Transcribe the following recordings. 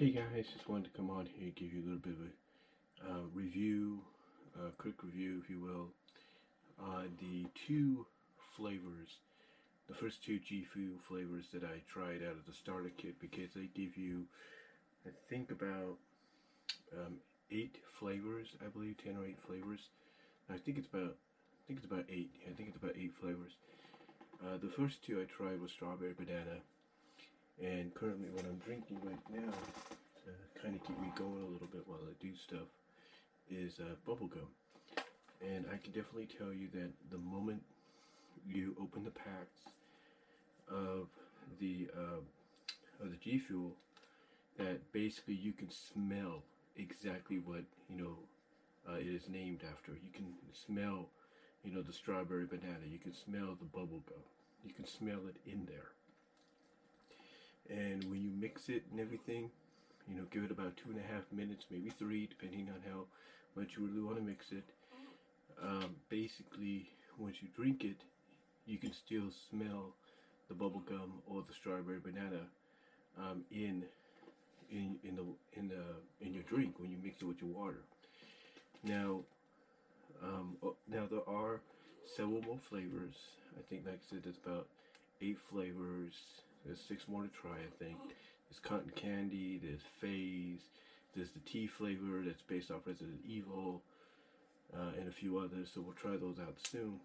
Hey guys, just wanted to come on here and give you a little bit of a uh, review, a quick review, if you will, on the two flavors, the first two G Fuel flavors that I tried out of the starter kit because they give you, I think about um, eight flavors, I believe, ten or eight flavors. I think it's about, I think it's about eight. I think it's about eight flavors. Uh, the first two I tried was strawberry banana and currently what I'm drinking right now, to kind of keep me going a little bit while I do stuff, is uh, bubblegum. And I can definitely tell you that the moment you open the packs of the uh, of the G Fuel, that basically you can smell exactly what you know uh, it is named after. You can smell, you know, the strawberry banana. You can smell the bubblegum. You can smell it in there and when you mix it and everything you know give it about two and a half minutes maybe three depending on how much you really want to mix it. Um, basically once you drink it you can still smell the bubble gum or the strawberry banana um, in in in the in the in your drink when you mix it with your water. Now um, now there are several more flavors. I think like I said there's about eight flavors there's six more to try, I think. There's cotton candy, there's phase, there's the tea flavor that's based off Resident Evil, uh, and a few others. So we'll try those out soon.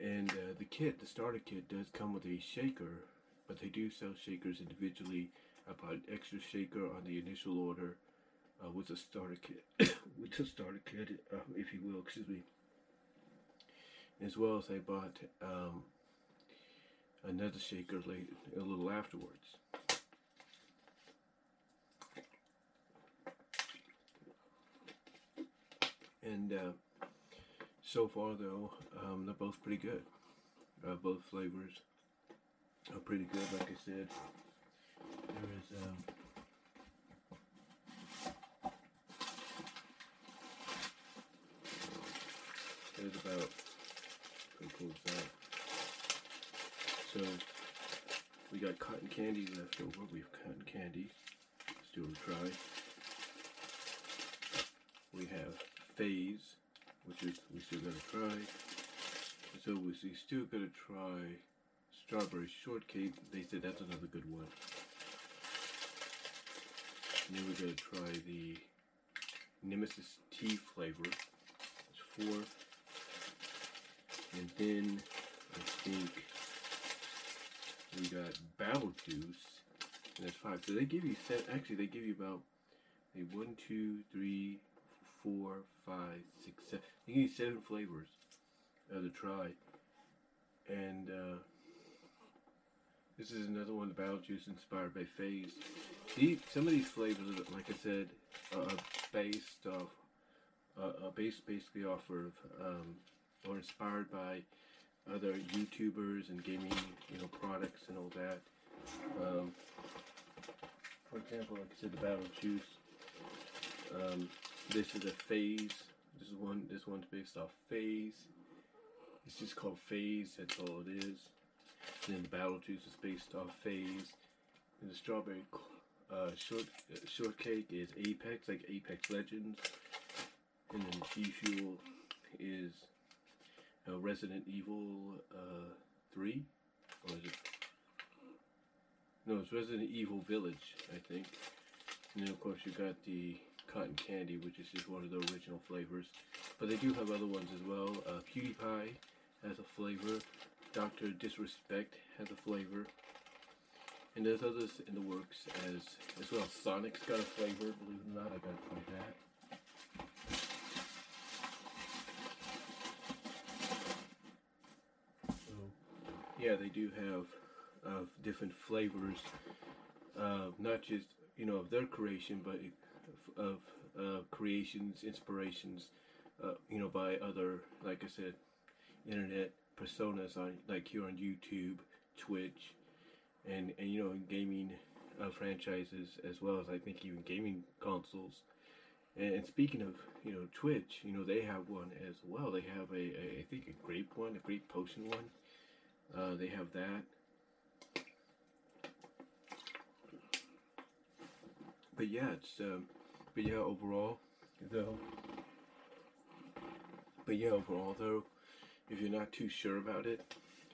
And uh, the kit, the starter kit, does come with a shaker, but they do sell shakers individually. I bought an extra shaker on the initial order uh, with a starter kit, with a starter kit, uh, if you will, excuse me. As well as I bought um, another shaker late a little afterwards. And uh, so far, though, um, they're both pretty good. Uh, both flavors are pretty good. Like I said, there is. Um, there's about. Pretty cool that. So we got cotton candy left over. We have cotton candy. Let's do a try. We have phase, which is we still gotta try. So we still gotta try strawberry shortcake. They said that's another good one. And then we gotta try the Nemesis tea flavor. That's four. And then I think we got Battle Juice, and that's five. So they give you seven. Actually, they give you about a one, two, three, four, five, six, seven. They give you seven flavors uh, to try, and uh, this is another one. Battle Juice inspired by Phase. These, some of these flavors, like I said, are based off, uh, based basically off of, um, or inspired by other YouTubers and gaming, you know, products and all that. Um, for example, like I said, the Battle Juice. Um, this is a phase. This is one. This one's based off phase. It's just called phase. That's all it is. And then the Battle Juice is based off phase. And the strawberry uh, short uh, shortcake is Apex, like Apex Legends. And then the G Fuel is uh, Resident Evil uh, 3? Or is it? No, it's Resident Evil Village, I think. And then, of course, you got the cotton candy, which is just one of the original flavors. But they do have other ones as well. Uh, PewDiePie has a flavor. Dr. Disrespect has a flavor. And there's others in the works as as well. Sonic's got a flavor, believe it or not, I gotta try that. Yeah, they do have uh, different flavors, uh, not just you know of their creation, but of uh, creations, inspirations, uh, you know, by other, like I said, internet personas on like here on YouTube, Twitch, and and you know, gaming uh, franchises as well as I think even gaming consoles. And, and speaking of you know Twitch, you know they have one as well. They have a, a I think a grape one, a grape potion one uh, they have that. but yeah, it's um, but yeah, overall though. But yeah, overall though, if you're not too sure about it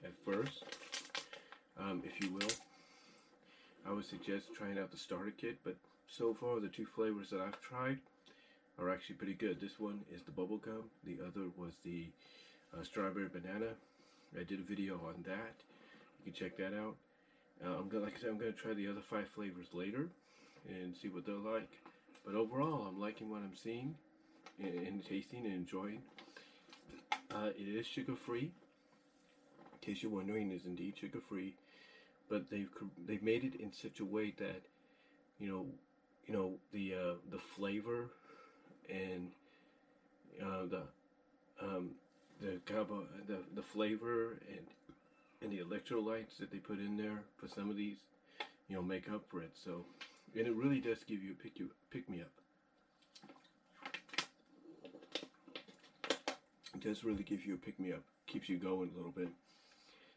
at first, um, if you will, I would suggest trying out the starter kit. But so far, the two flavors that I've tried are actually pretty good. This one is the bubblegum. The other was the uh, strawberry banana. I did a video on that. You can check that out. Uh, I'm gonna, like I said, I'm gonna try the other five flavors later and see what they're like. But overall, I'm liking what I'm seeing and, and tasting and enjoying. Uh, it is sugar free. In case you're wondering, is indeed sugar free. But they've they've made it in such a way that you know, you know the uh, the flavor and uh, the um, the the the flavor and and the electrolytes that they put in there for some of these, you know, make up for it. So, and it really does give you a pick you pick me up. It does really give you a pick me up, keeps you going a little bit.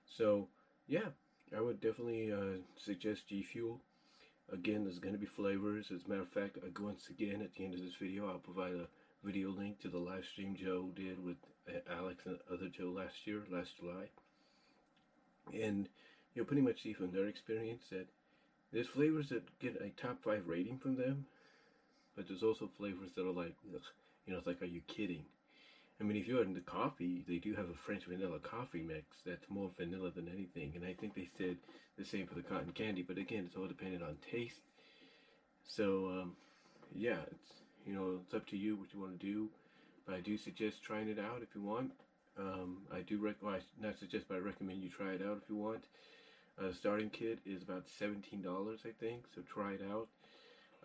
So, yeah, I would definitely uh, suggest G Fuel. Again, there's going to be flavors. As a matter of fact, once again, at the end of this video, I'll provide a video link to the live stream Joe did with uh, Alex and other Joe last year, last July. And you'll pretty much see from their experience that there's flavors that get a top five rating from them, but there's also flavors that are like, you know, it's like, are you kidding? I mean, if you're into coffee, they do have a French vanilla coffee mix that's more vanilla than anything. And I think they said the same for the cotton candy, but again, it's all dependent on taste. So, um, yeah, it's, you know, it's up to you what you want to do. But I do suggest trying it out if you want. Um, I do rec- well, I not suggest, but I recommend you try it out if you want. Uh, starting kit is about $17, I think, so try it out.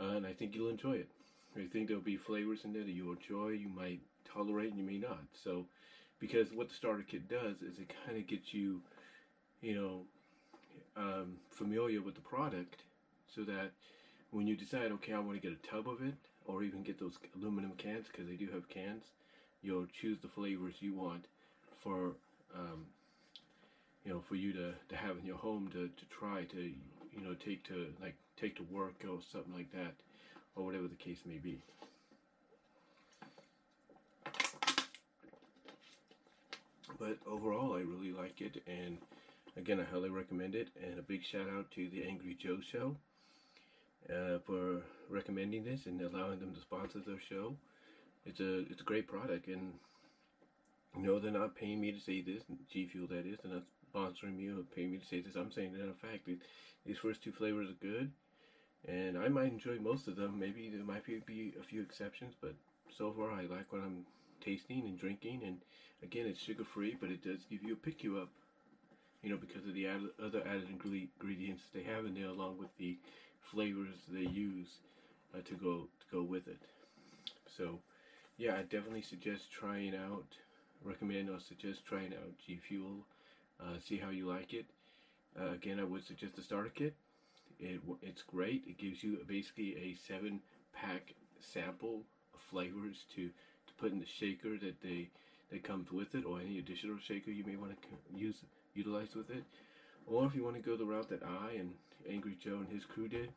Uh, and I think you'll enjoy it. I think there'll be flavors in there that you'll enjoy. You might tolerate and you may not. So, because what the starter kit does is it kind of gets you, you know, um, familiar with the product so that when you decide, okay, I want to get a tub of it or even get those aluminum cans because they do have cans, you'll choose the flavors you want for, um, you know, for you to, to have in your home to, to try to, you know, take to like take to work or something like that or whatever the case may be. But overall, I really like it, and again, I highly recommend it. And a big shout out to the Angry Joe Show uh, for recommending this and allowing them to sponsor their show. It's a it's a great product, and you know they're not paying me to say this. G Fuel, that is, they're not sponsoring me or paying me to say this. I'm saying that in fact, these first two flavors are good, and I might enjoy most of them. Maybe there might be a few exceptions, but so far I like what I'm tasting and drinking. And again, it's sugar free, but it does give you a pick you up, you know, because of the added, other added ingredients they have in there, along with the flavors they use uh, to go to go with it. So, yeah, I definitely suggest trying out. Recommend or suggest trying out G Fuel. Uh, see how you like it. Uh, again, I would suggest the starter kit. It, it's great. It gives you basically a seven pack sample of flavors to put in the shaker that they that comes with it, or any additional shaker you may want to use utilize with it. Or if you want to go the route that I and Angry Joe and his crew did,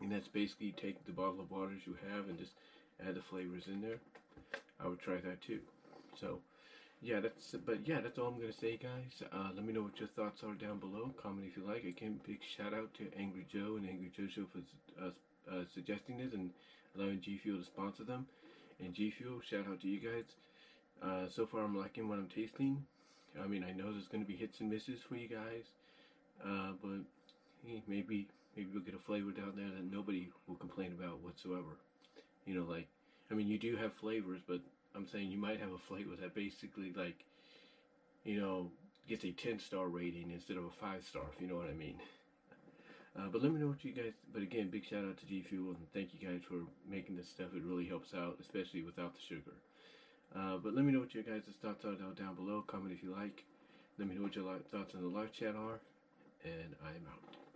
and that's basically take the bottle of waters you have and just add the flavors in there. I would try that too. So, yeah, that's but yeah, that's all I'm gonna say, guys. Uh, let me know what your thoughts are down below. Comment if you like. Again, big shout out to Angry Joe and Angry Joe Show for uh, uh, suggesting this and allowing G Fuel to sponsor them and G Fuel. Shout out to you guys. Uh, so far, I'm liking what I'm tasting. I mean, I know there's going to be hits and misses for you guys, uh, but hey, maybe maybe we'll get a flavor down there that nobody will complain about whatsoever. You know, like I mean, you do have flavors, but I'm saying you might have a flavor that basically like, you know, gets a 10 star rating instead of a 5 star, if you know what I mean. Uh, but let me know what you guys. But again, big shout out to G Fuel and thank you guys for making this stuff. It really helps out, especially without the sugar. Uh, but let me know what your guys' thoughts are down below. Comment if you like. Let me know what your thoughts on the live chat are. And I'm out.